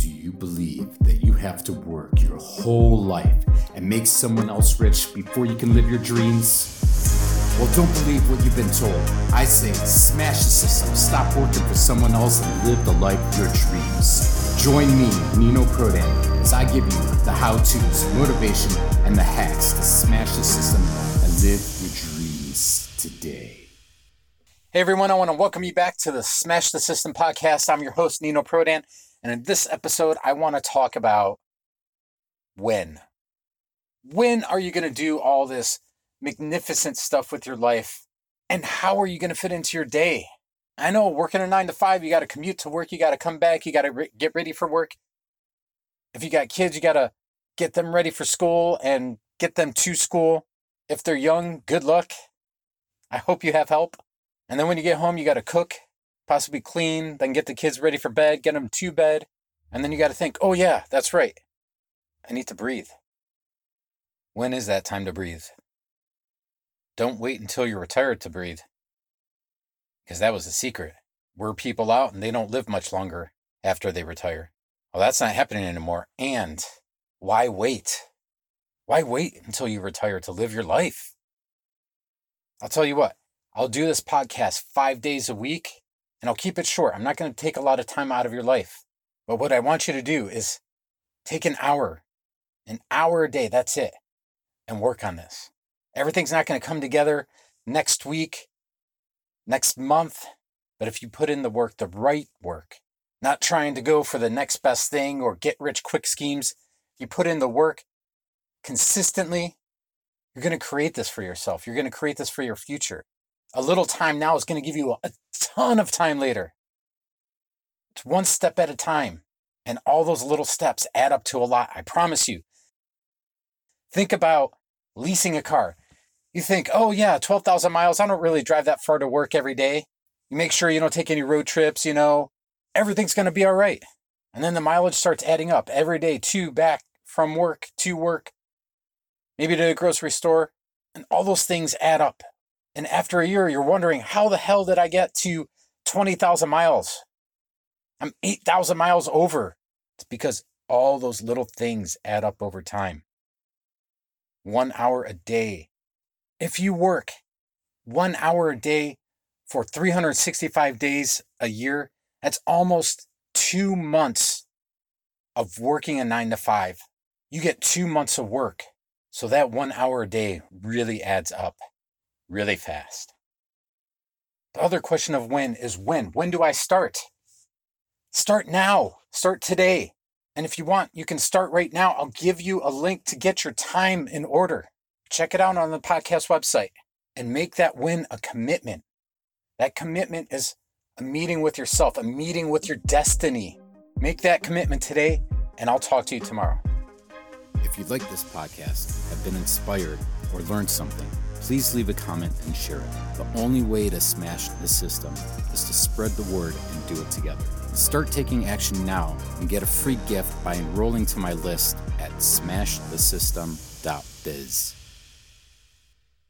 Do you believe that you have to work your whole life and make someone else rich before you can live your dreams? Well, don't believe what you've been told. I say smash the system, stop working for someone else, and live the life of your dreams. Join me, Nino Prodan, as I give you the how to's, motivation, and the hacks to smash the system and live your dreams today. Hey everyone, I want to welcome you back to the Smash the System podcast. I'm your host, Nino Prodan. And in this episode, I want to talk about when. When are you going to do all this magnificent stuff with your life? And how are you going to fit into your day? I know working a nine to five, you got to commute to work, you got to come back, you got to re- get ready for work. If you got kids, you got to get them ready for school and get them to school. If they're young, good luck. I hope you have help. And then when you get home, you got to cook, possibly clean, then get the kids ready for bed, get them to bed. And then you got to think, oh, yeah, that's right. I need to breathe. When is that time to breathe? Don't wait until you're retired to breathe. Because that was the secret. We're people out and they don't live much longer after they retire. Well, that's not happening anymore. And why wait? Why wait until you retire to live your life? I'll tell you what, I'll do this podcast five days a week and I'll keep it short. I'm not going to take a lot of time out of your life. But what I want you to do is take an hour, an hour a day, that's it, and work on this. Everything's not going to come together next week, next month, but if you put in the work, the right work, not trying to go for the next best thing or get rich quick schemes, you put in the work consistently, you're going to create this for yourself. You're going to create this for your future. A little time now is going to give you a ton of time later. It's one step at a time. And all those little steps add up to a lot. I promise you. Think about leasing a car. You think, oh, yeah, 12,000 miles. I don't really drive that far to work every day. You make sure you don't take any road trips, you know, everything's going to be all right. And then the mileage starts adding up every day to back from work to work, maybe to the grocery store. And all those things add up. And after a year, you're wondering, how the hell did I get to 20,000 miles? I'm 8,000 miles over. It's because all those little things add up over time. One hour a day. If you work one hour a day for 365 days a year, that's almost two months of working a nine to five. You get two months of work. So that one hour a day really adds up really fast. The other question of when is when. When do I start? Start now. Start today. And if you want, you can start right now. I'll give you a link to get your time in order. Check it out on the podcast website and make that win a commitment. That commitment is a meeting with yourself, a meeting with your destiny. Make that commitment today, and I'll talk to you tomorrow. If you like this podcast, have been inspired, or learned something, please leave a comment and share it. The only way to smash the system is to spread the word and do it together. Start taking action now and get a free gift by enrolling to my list at smashthesystem.biz.